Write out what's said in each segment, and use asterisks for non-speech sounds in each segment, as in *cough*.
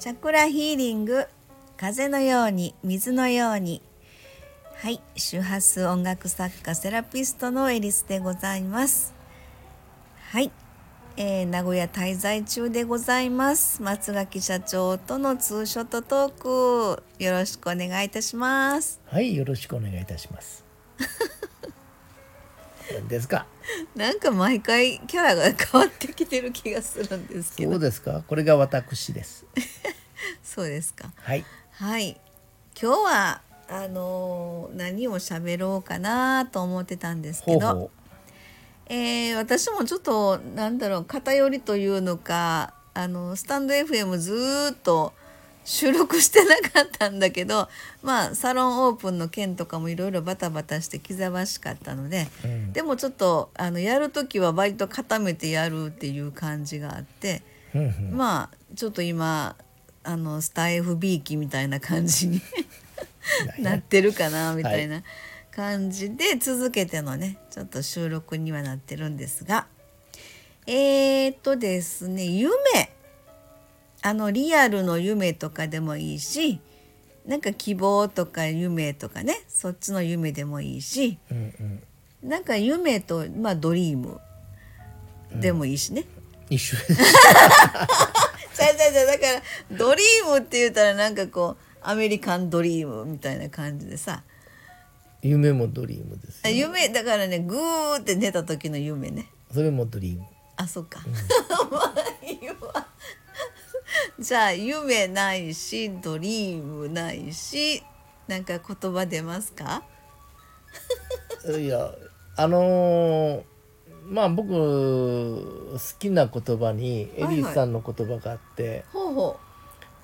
チャクラヒーリング風のように水のように。はい周波数音楽作家セラピストのエリスでございます。はい、えー名古屋滞在中でございます。松垣社長とのツーショットトークよろしくお願いいたします。はい、よろしくお願いいたします。*laughs* 何ですか？なんか毎回キャラが変わってきてる気がするんですけどそうですか？これが私です。*laughs* そうですかはい。はい今日はあのー何を喋ろうかなと思ってたんですけどほえー私もちょっとなんだろう偏りというのかあのスタンド FM ずーっと収録してなかったんだけどまあサロンオープンの件とかもいろいろバタバタして気ざわしかったので、う。うん。でもちょっとあのやる時は割と固めてやるっていう感じがあって、うんうんまあちょっと今あのスタイフ B 期みたいな感じになってるかなみたいな感じで続けてのねちょっと収録にはなってるんですがえー、っとですね夢あのリアルの夢とかでもいいしなんか希望とか夢とかねそっちの夢でもいいしうんうん。なんか夢と、まあ、ドリームでもいいしね。一緒。じゃあじゃあじゃあだからドリームって言ったらなんかこうアメリカンドリームみたいな感じでさ夢もドリームですよ。夢だからねグーって寝た時の夢ねそれもドリーム。あそっか、まあいいわ *laughs* じゃあ夢ないしドリームないしなんか言葉出ますか？*laughs* いや、あのーまあ僕好きな言葉にエリーさんの言葉があって、ほうほ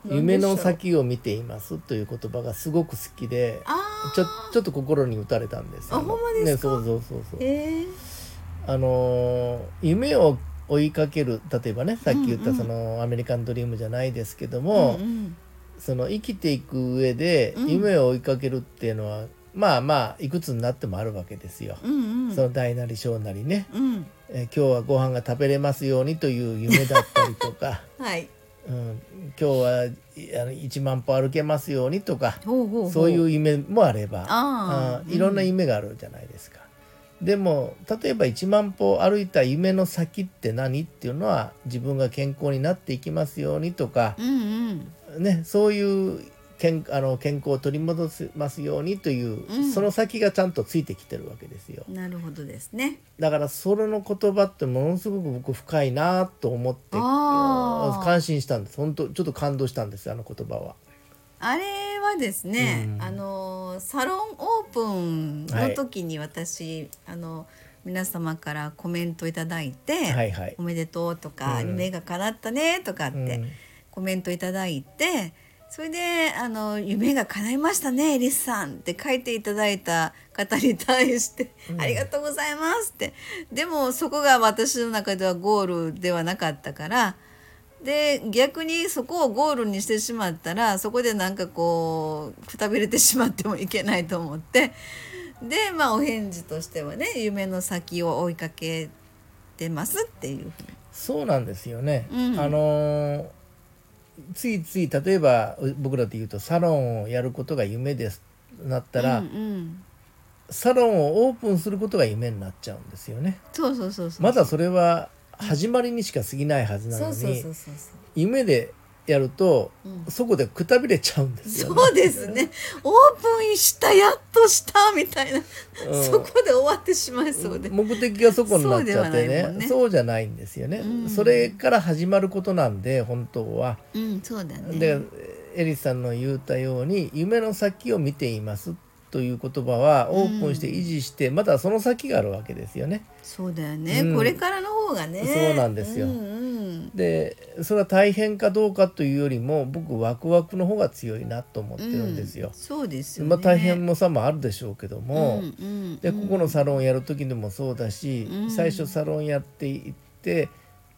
う。夢の先を見ていますという言葉がすごく好きで、あちょちょっと心に打たれたんですよ。あほんまですか？ね、そうそうそうそう。えあのー夢を追いかける例えばねさっき言っうんうん。たそのアメリカンドリームじゃないですけども、うんうんその生きていく上でうん。夢を追いかけるっていうのは、まあまあいくつになってもあるわけですよ。うんうん。その大なり小なりね、うん。えー今日はご飯が食べれますようにという夢だったりとか、*laughs* はい。うん、今日はいあの1万歩歩けますようにとかそういう夢もあればあー。うん。いろんな夢があるじゃないですか。でも例えば1万歩歩いた夢の先って何っていうのは自分が健康になっていきますようにとかう、んうんね、そういう健あの健康を取り戻せますようにという、うんその先がちゃんとついてきてるわけですよ。なるほどですね。だからそれの言葉ってものすごく僕深いなと思って感心したんです本当ちょっと感動したんですよあの言葉は。あれはですね、うんあのサロンオープンの時に私、あの皆様からコメントいただいて「はいはい。おめでとう」とか、うん。夢が叶ったね」とかって、うん。コメントいただいてそれであの「夢が叶いましたねエリスさん」って書いていただいた方に対して「うん。ありがとうございます」って。でもそこが私の中ではゴールではなかったからで逆にそこをゴールにしてしまったらそこでなんかこうくたびれてしまってもいけないと思ってでまあお返事としてはね夢の先を追いかけてますっていう。そうなんですよね。うんあのーついつい例えばう僕らで言うとサロンをやることが夢ですなったら、うんうんサロンをオープンすることが夢になっちゃうんですよね。そうそうそうそうまだそれは始まりにしか過ぎないはずなのに夢でやると、うんそこでくたびれちゃうんですよね。そうですね。オープンした、やっとしたみたいな、うんそこで終わってしまいそうで。目的がそこになっちゃってねねそうじゃないんですよね、うんそれから始まることなんで本当は。うん、そうだね。でエリスさんの言ったように夢の先を見ていますという言葉はオープンして維持して、まだその先があるわけですよね。そうだよね、うんこれからの方がね。そうなんですようんうん。でそれは大変かどうかというよりも僕ワクワクの方が強いなと思ってるんですようん。そうですよね。まあ大変もさもあるでしょうけども、うんうんでここのサロンやる時でもそうだし、うん最初サロンやっていって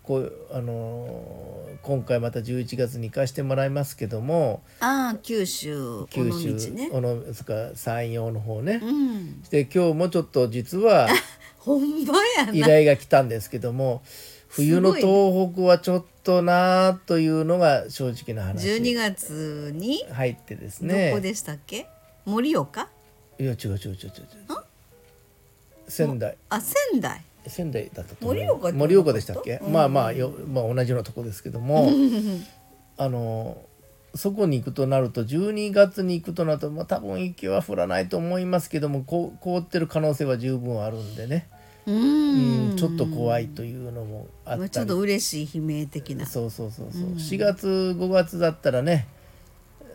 こうあのー今回また11月に行かしてもらいますけどもああ、九州、九州尾道ね。から山陽の方ね、うん。で今日もちょっと実は *laughs* ほんまやな。依頼が来たんですけども冬の東北はちょっととなというのが正直な話。12月に？入ってですどねこでしたっけ？盛岡？いや違う違う違う違う違う。仙台。あ仙台仙台だったと盛岡盛岡でしたっけ、うん。まあまあよ、まあ、同じようなとこですけども *laughs* あのそこに行くとなると12月に行くとなると、まあ、多分雪は降らないと思いますけどもこう凍ってる可能性は十分あるんでね、ううんん、ちょっと怖いというのもあまあったり。ちょっと嬉しい悲鳴的な。そうそうそうそう、うん。4月5月だったらね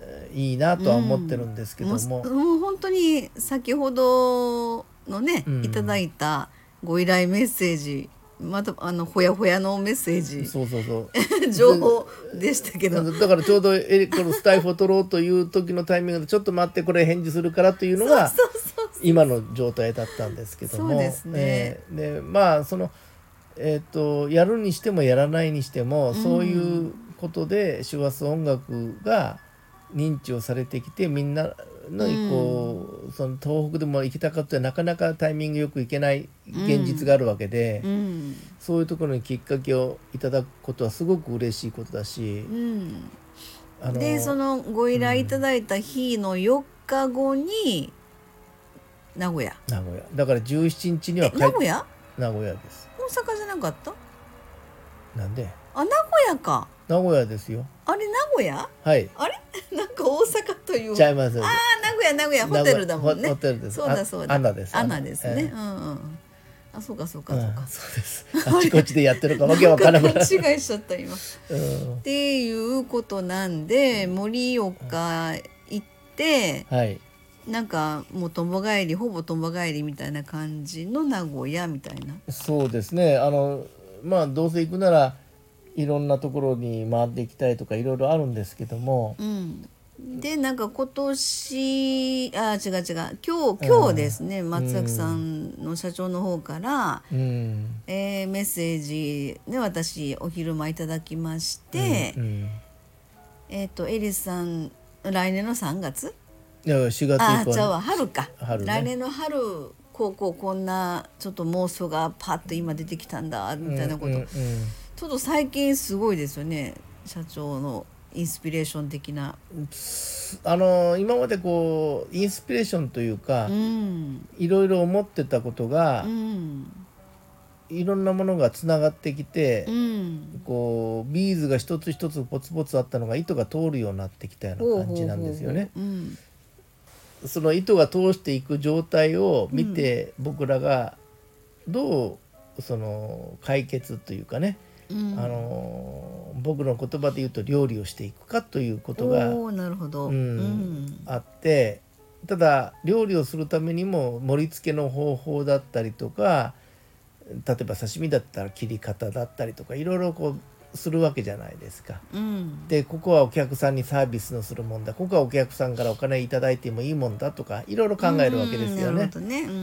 えーいいなとは思ってるんですけども、もうもう本当に先ほどのね、うん。いただいたご依頼メッセージまたあのほやほやのメッセージ。そうそうそう。*laughs* 情報でしたけど。だからちょうどえこのスタイフを取ろうという時のタイミングでちょっと待ってこれ返事するからというのが今の状態だったんですけども。そうですね。えーでまあそのえっ、とやるにしてもやらないにしても、そういうことで手話音楽が認知をされてきてみんなのこう、その東北でも行きたかったらなかなかタイミングよく行けない現実があるわけで、うん。そういうところにきっかけをいただくことはすごく嬉しいことだしでそのご依頼いただいた日の4日後に名古屋。名古屋。だから17日には名古屋？名古屋です。大阪じゃなかった？なんで？あ名古屋か名古屋ですよ。あれ名古屋？はい。あれ？*laughs* なんか大阪という。ちゃいますよ。あ名古屋名古屋ホテルだもんね。ホホテルです。そうだそうだ。あアナです。アナ。ですね、ええ。うんうん。あそうかそうかうんそうか、そうです。*laughs* あちこちでやってるかわけわからなくなる勘違いしちゃった今。っうん。ていうことなんで盛岡行ってはい。なんかもう友帰りほぼ友帰りみたいな感じの名古屋みたいな。そうですね。あのまあどうせ行くならいろんなところに回っていきたいとかいろいろあるんですけども。うん。でなんか今年あ違う違う。今日今日ですね、松崎さんの社長の方から、うん。えーメッセージで私お昼間いただきまして、うんえっ、とエリスさん来年の3月？いや4月あじゃあわ。春か。春ね。来年の春こうこうこんなちょっと妄想がパッと今出てきたんだみたいなこと、うんうんうんちょっと最近すごいですよね。社長のインスピレーション的な。あの今までこうインスピレーションというか、うん。いろいろ思ってたことがう、ん。いろんなものがつながってきて、うん。こうビーズが一つ一つポツポツあったのが糸が通るようになってきたような感じなんですよね。その糸が通していく状態を見て、僕らがどうその解決というかね、うん。あの僕の言葉で言うと料理をしていくかということがおーなるほど。うんうん。あってただ料理をするためにも盛り付けの方法だったりとか例えば刺身だったら切り方だったりとかいろいろこうするわけじゃないですか。うん。でここはお客さんにサービスのするもんだ。ここはお客さんからお金いただいてもいいもんだとかいろいろ考えるわけですよね。うんね。うん。う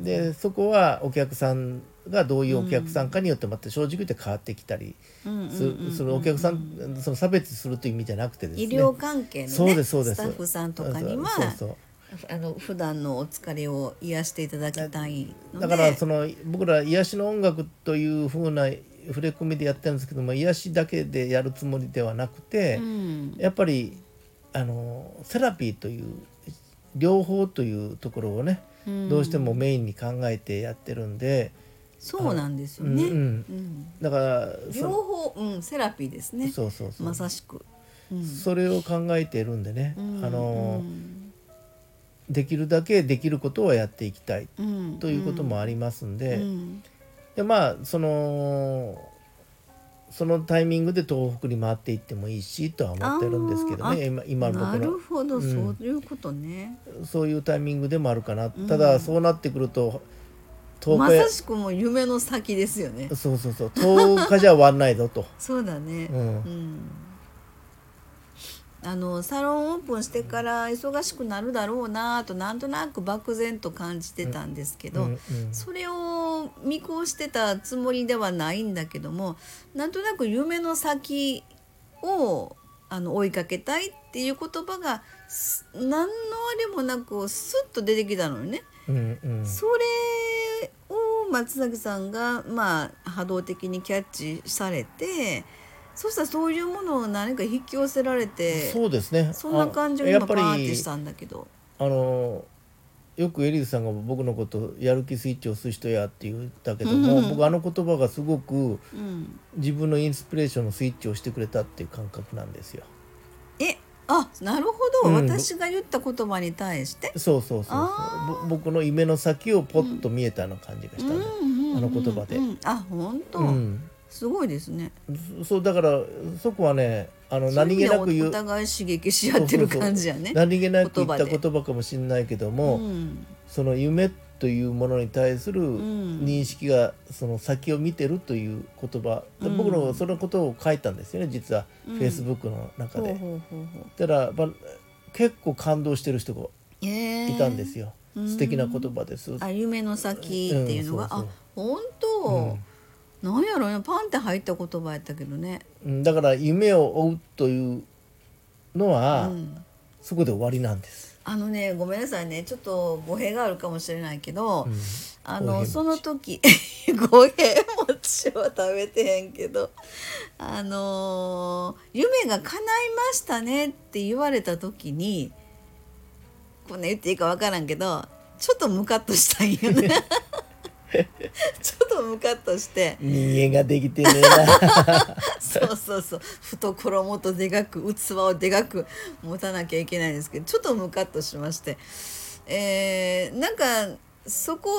ん、でそこはお客さんがどういうお客さんかによってまた正直言って変わってきたりうん。する、そのお客さんその差別するという意味じゃなくてですね。医療関係のねそうですそうです。スタッフさんとかにはそうそう。あの普段のお疲れを癒していただきたいので。だからその僕ら癒しの音楽というふうな触れ込みでやってるんですけども癒しだけでやるつもりではなくて、うん。やっぱりあのセラピーという両方というところをね、うん。どうしてもメインに考えてやってるんでそうなんですよね。うんうん。うん。だからそ両方うんセラピーですね。そうそうそう、まさしく。うん。それを考えているんでね、うんあのうん。できるだけできることはやっていきたいうん。ということもありますんで,、うん。でまあそのそのタイミングで東北に回っていってもいいしとは思ってるんですけどね。今今のな僕の。るほど、うん。そういうことね。そういうタイミングでもあるかな、ん。ただそうなってくると10まさしくもう夢の先ですよね。そうそうそう10日じゃ終わんないぞと。*laughs* そうだね。うんうんあのサロンオープンしてから忙しくなるだろうなとなんとなく漠然と感じてたんですけど、うんうんそれを見越してたつもりではないんだけどもなんとなく夢の先をあの追いかけたいっていう言葉がす何のあれもなくスッと出てきたのよね。うんうんそれを松崎さんがまあ波動的にキャッチされてそしたらそういうものを何か引き寄せられてそうですね。そんな感じをあやっぱ今パーンってりしたんだけど。あのよくエリーさんが僕のこと「やる気スイッチを押す人や」って言ったけども、うん。僕あの言葉がすごくうん。自分のインスピレーションのスイッチを押してくれたっていう感覚なんですよ。えあなるほど、うん。私が言った言葉に対して？そうそうそうそう。僕の夢の先をポッと見えたような感じがしたね。あの言葉でうんうんうん。あ本当、うん。すごいですね。そそうだからそこはねあの何気なく言う。お互い刺激し合ってる感じやね。何気なく言った言葉かもしれないけども、うん。その夢というものに対するん。認識がその先を見てるという言葉、うん。僕のそのことを書いたんですよね実は。うん。フェイスブックの中で。ほうほうほうほう。だから、まあ、結構感動してる人がえー。いたんですよ。うん。素敵な言葉です。あ夢の先っていうのが、うんそうそう。あ本当、なんやろなパンって入った言葉やったけどね、うんだから夢を追うというのは、うん。そこで終わりなんです。あのねごめんなさいね。ちょっと語弊があるかもしれないけど、うん。あのその時五平餅は食べてへんけどあのー夢が叶いましたねって言われた時にこんな言っていいか分からんけどちょっとムカッとしたんよね *laughs* ちょっとムカッとして人間ができてねえな。そうそうそう懐もっとでかく器をでかく持たなきゃいけないんですけどちょっとムカッとしましてえー、なんかそこ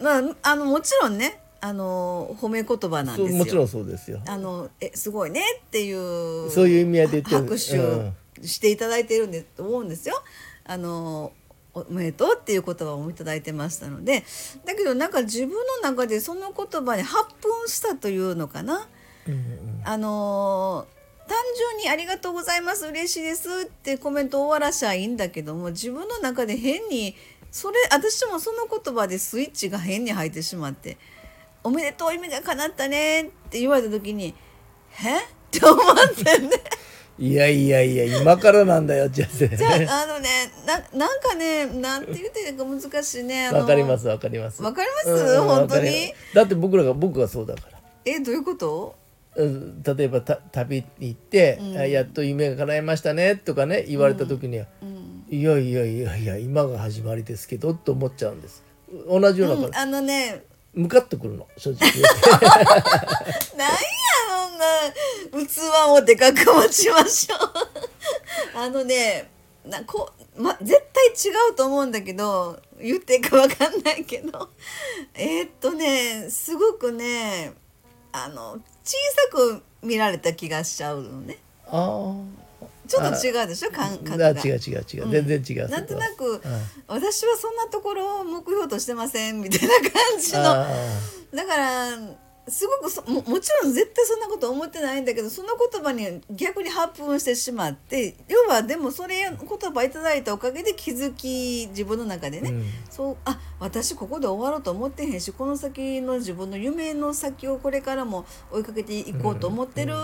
まああのもちろんねあの褒め言葉なんですよ。もちろんそうですよ。あのえすごいねっていうそういう意味合いで拍手していただいてるんでと思うんですよ。あのおめでとうっていう言葉をいただいてましたのでだけどなんか自分の中でその言葉に発奮したというのかな。うんうんあのー単純に「ありがとうございます嬉しいです」ってコメント終わらしゃいいんだけども自分の中で変にそれ私もその言葉でスイッチが変に入ってしまって「おめでとう夢が叶ったね」って言われた時に「えって思ってねいやいやいや今からなんだよじゃじゃああのねななんかねなんて言っていいか難しいねわかりますわかります。わかります？うん本当に？だって僕らが僕がそうだから。えどういうこと？うん例えばた旅に行って、うん。あやっと夢が叶いましたねとかね言われた時には、うんいやいやいやいや今が始まりですけどと思っちゃうんです。同じような感じ、うんあのね。ムカッとくるの正直。言ってなんやな器をでかく持ちましょう。*laughs* あのねなこま絶対違うと思うんだけど言っていいかわかんないけど。*laughs* えーっとねすごくねあの小さく見られた気がしちゃうのね。あちょっと違うでしょ？感覚あが。違う違う違う、うん。全然違う。なんとなく、うん。私はそんなところを目標としてませんみたいな感じの。あだからすごくそももちろん絶対そんなこと思ってないんだけどその言葉に逆に発奮してしまって要はでもそれ言葉いただいたおかげで気づき自分の中でね、うん。そうあ私ここで終わろうと思ってへんしこの先の自分の夢の先をこれからも追いかけていこうと思ってる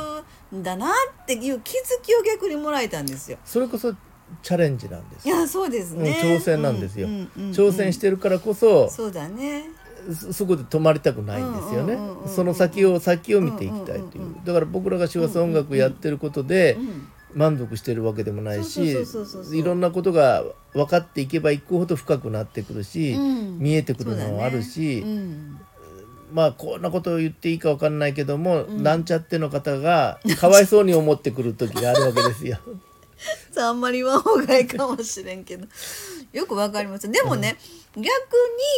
んだなっていう気づきを逆にもらえたんですよ。それこそチャレンジなんですいやそうですうんね、挑戦なんですよ、挑戦してるからこそ、そうだねそそこで止まりたくないんですよね。その先を先を見ていきたいという。だから僕らが手話音楽やってることでうん満足してるわけでもないしいろんなことが分かっていけばいくほど深くなってくるし、うん。見えてくるのもあるし、ね。うん。まあこんなことを言っていいか分かんないけども、ん。なんちゃっての方がかわいそうに思ってくる時があるわけですよ。*laughs* あんまり言わん方がいいかもしれんけど。よくわかります。でもね、逆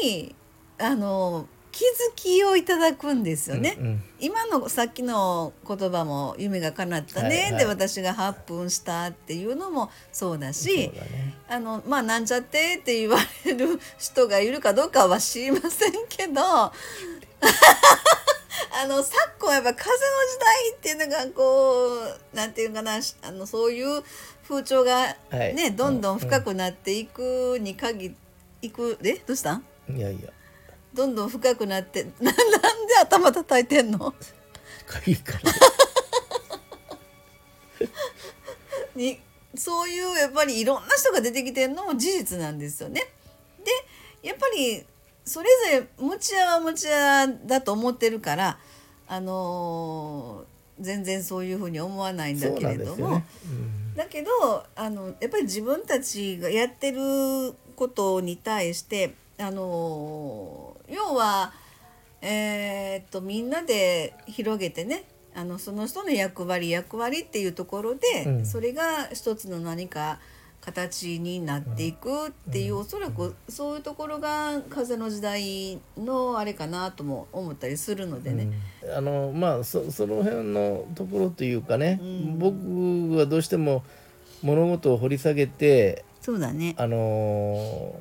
にあの気づきをいただくんですよね、うんうん。今のさっきの言葉も「夢が叶ったね」はいはい。で私が発奮したっていうのもそうだしあのまあなんちゃってって言われる人がいるかどうかは知りませんけど *laughs* あの昨今やっぱ風の時代っていうのがこうなんていうかなあのそういう風潮がね、はい。どんどん。深くなっていくに限いくえ？どうしたん？いやいやどんどん深くなってな *laughs* なんで頭叩いてんの？いいから *laughs* にそういうやっぱりいろんな人が出てきてるのも事実なんですよね。でやっぱりそれぞれ持ち屋は持ち屋だと思ってるからあのー全然そういうふうに思わないんだけれども、ね。うんだけどあのやっぱり自分たちがやってることに対してあの要は、えーっとみんなで広げてねあのその人の役割役割っていうところで、うんそれが一つの何か形になっていくっていう、おそらくそういうところが風の時代のあれかなとも思ったりするのでね。うんあのまあそその辺のところというかね、うん僕はどうしても物事を掘り下げてそうだね。あの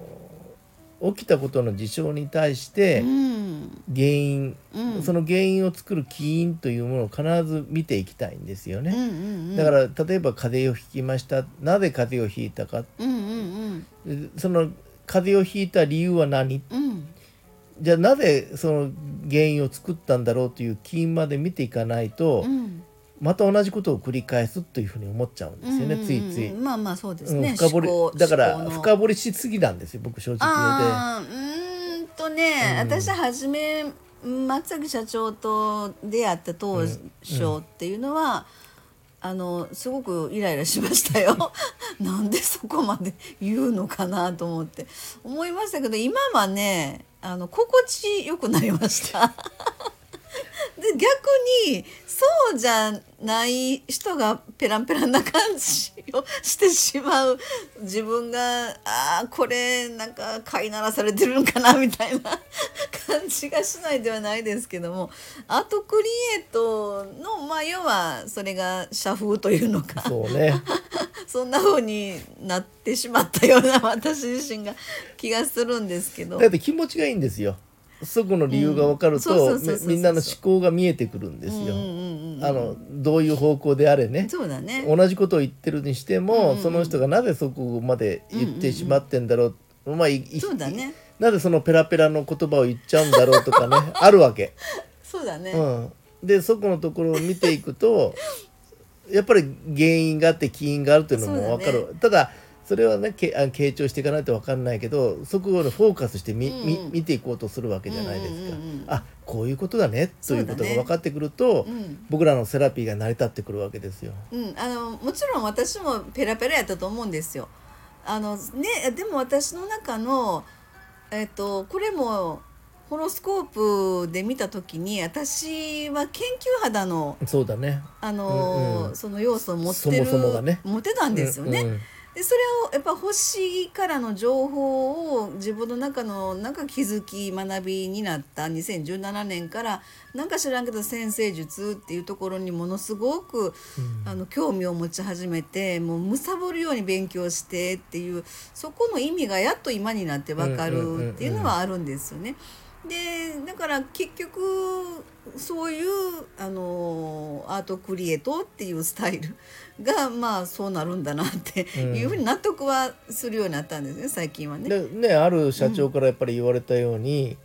起きたことの事象に対してうん、原因、うん。その原因を作る起因というものを必ず見ていきたいんですよね。うんうんうん、だから例えば風邪をひきました。なぜ風邪をひいたか。うんうんうん。でその風邪をひいた理由は何？うん。じゃあなぜその原因を作ったんだろうという起因まで見ていかないと、うんまた同じことを繰り返すというふうに思っちゃうんですよね、うんうんうんついつい。まあまあそうですうんね。深掘りだから深掘りしすぎなんですよ僕正直言うんとね、うん私はじめ松崎社長と出会った当初っていうのは、あのすごくイライラしましたよ *laughs* なんでそこまで言うのかなと思って思いましたけど今はねあの心地よくなりました。で逆にそうじゃない人がペランペランな感じをしてしまう。自分がああこれなんか飼いならされてるんかなみたいな感じがしないではないですけども。アートクリエイトのまあ要はそれが社風というのか。てそうね。*laughs* そんな風になってしまったような私自身が気がするんですけど。だ。って気持ちがいいんですよそこの理由が分かるとみみんなの思考が見えてくるんですよ。あのどういう方向であれね。そうだね。同じことを言ってるにしても、その人がなぜそこまで言ってしまってんだろう、まあいいそうだね。なぜそのペラペラの言葉を言っちゃうんだろうとかね *laughs* あるわけ。そうだね。うん、でそこのところを見ていくとやっぱり原因があって起因があるというのも分かる、だただそれはねけあ傾聴していかないと分かんないけどそこをねフォーカスしてみ、うん。うんみ見ていこうとするわけじゃないですか、うんうんうんうん。あこういうことだね。ということが分かってくると、うん。僕らのセラピーが成り立ってくるわけですよ。うん、あのもちろん私もペラペラやったと思うんですよ。あのねでも私の中のえっとこれもホロスコープで見た時に私は研究肌のそうだね。あの、うんうん。その要素を持ってるそもそもがね。持ってたんですよね。うんうんでそれをやっぱ星からの情報を自分の中のなんか気づき学びになった。2017年からなんか知らんけど先生術っていうところにものすごく、あの興味を持ち始めてもう貪るように勉強してっていうそこの意味がやっと今になって分かるっていうのはあるんですよね。でだから結局そういうあのアートクリエイトっていうスタイルがまあそうなるんだなっていうふうに納得はするようになったんですね最近はね。でねある社長からやっぱり言われたように、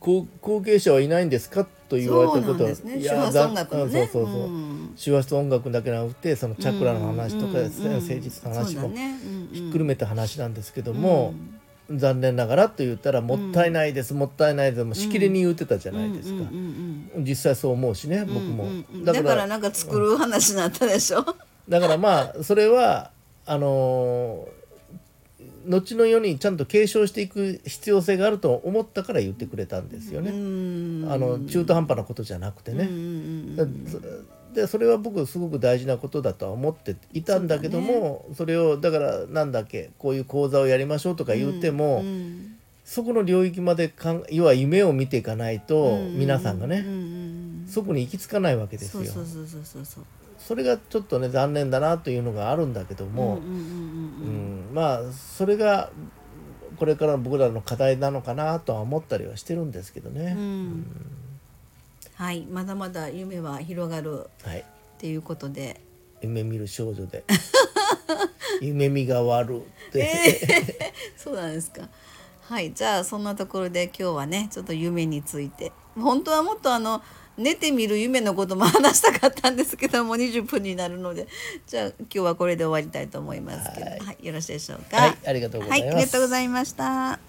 後後継者はいないんですかと言われたことはそうなんですね。周波数音楽のね。そうそうそう、ん周波数音楽だけじゃなくてそのチャクラの話とか、うんうん誠実の話もひっくるめた話なんですけども、残念ながらと言ったらもったいないです、もったいないですもうしきりに言ってたじゃないですか、実際そう思うしね僕も、だかだかららなんか作る話になったでしょ。だからまあそれはあのー後の世にちゃんと継承していく必要性があると思ったから言ってくれたんですよね。うん。あの中途半端なことじゃなくてね。でそれは僕すごく大事なことだとは思っていたんだけどもそ,、れをだからなんだっけこういう講座をやりましょうとか言っても、うんそこの領域までかん要は夢を見ていかないと、うん皆さんがね、うんうん。そこに行き着かないわけですそよ。うそれがちょっとね残念だなというのがあるんだけども、うんうんうんうんうん。まあそれがこれからの僕らの課題なのかなとは思ったりはしてるんですけどね。うんはい、まだまだ夢は広がるはい。っていうことで、夢見る少女で。*laughs* 夢見が悪って、そうなんですか。はい、じゃあそんなところで今日はね、ちょっと夢について、本当はもっとあの寝てみる夢のことも話したかったんですけども、20分になるので、じゃあ今日はこれで終わりたいと思いますけど、はい。はい、よろしいでしょうか。はいありがとうございます。はい、